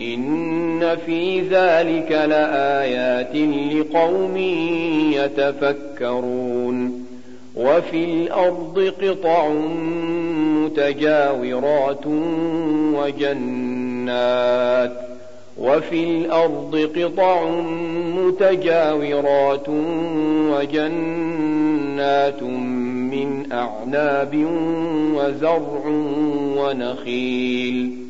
إن في ذلك لآيات لقوم يتفكرون وفي الأرض قطع متجاورات وجنات وفي الأرض قطع متجاورات وجنات من أعناب وزرع ونخيل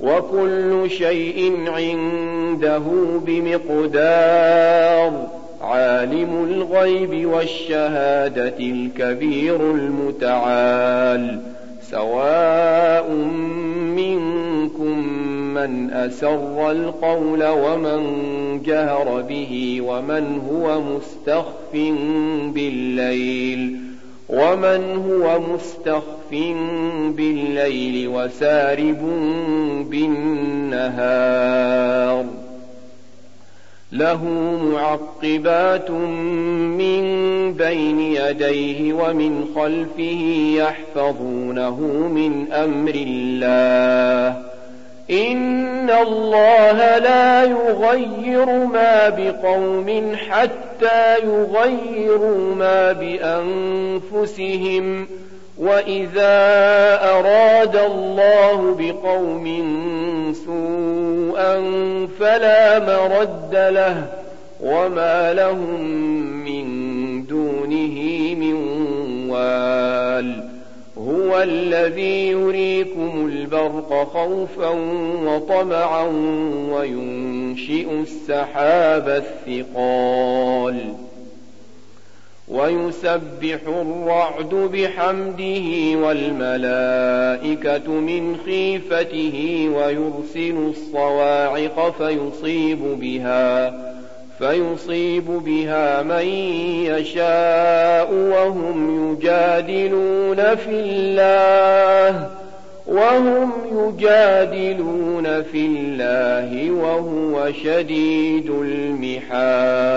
وكل شيء عنده بمقدار. عالم الغيب والشهادة الكبير المتعال. سواء منكم من أسر القول ومن جهر به ومن هو مستخف بالليل ومن هو مستخف بالليل وسارب بالنهار له معقبات من بين يديه ومن خلفه يحفظونه من أمر الله ان الله لا يغير ما بقوم حتى يغيروا ما بانفسهم واذا اراد الله بقوم سوءا فلا مرد له وما لهم من دونه من وال هو الذي يريكم البرق خوفا وطمعا وينشئ السحاب الثقال ويسبح الرعد بحمده والملائكة من خيفته ويرسل الصواعق فيصيب بها فيصيب بها من يشاء وهم يجادلون في الله وهم يجادلون في الله وهو شديد المحال.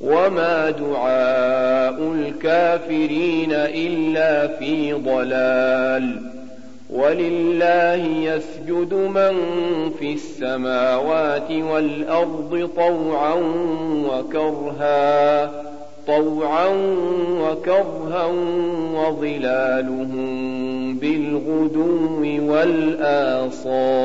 وما دعاء الكافرين إلا في ضلال ولله يسجد من في السماوات والأرض طوعا وكرها طوعا وكرها وظلالهم بالغدو والآصال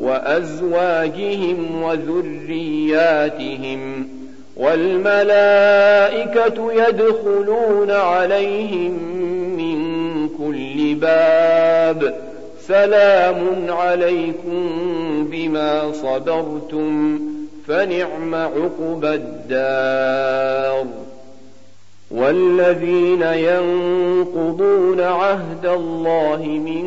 وأزواجهم وذرياتهم والملائكة يدخلون عليهم من كل باب سلام عليكم بما صبرتم فنعم عقبى الدار والذين ينقضون عهد الله من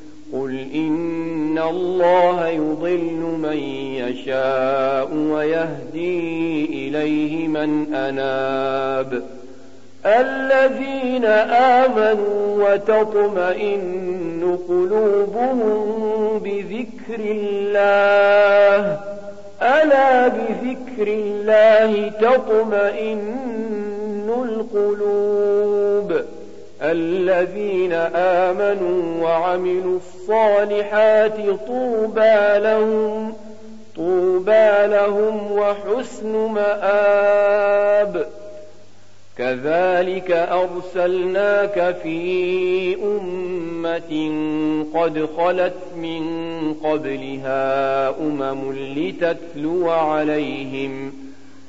قل إن الله يضل من يشاء ويهدي إليه من أناب الذين آمنوا وتطمئن قلوبهم بذكر الله ألا بذكر الله تطمئن القلوب الذين آمنوا وعملوا الصالحات طوبى لهم طوبى لهم وحسن مآب. كذلك أرسلناك في أمة قد خلت من قبلها أمم لتتلو عليهم.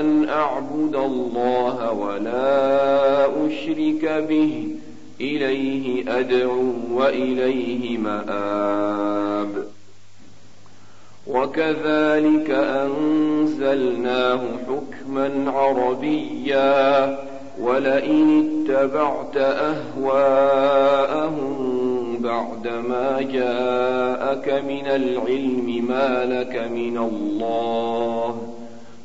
أن أعبد الله ولا أشرك به. إليه أدعو وإليه مآب. وكذلك أنزلناه حكما عربيا. ولئن اتبعت أهواءهم بعدما جاءك من العلم ما لك من الله.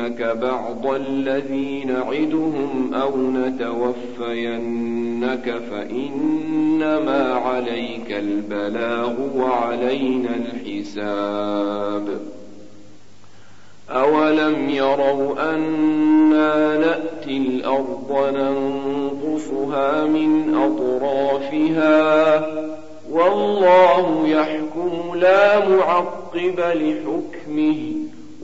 نرينك بعض الذي نعدهم أو نتوفينك فإنما عليك البلاغ وعلينا الحساب. أولم يروا أنا نأتي الأرض ننقصها من أطرافها؟ والله يحكم لا معقب لحكمه.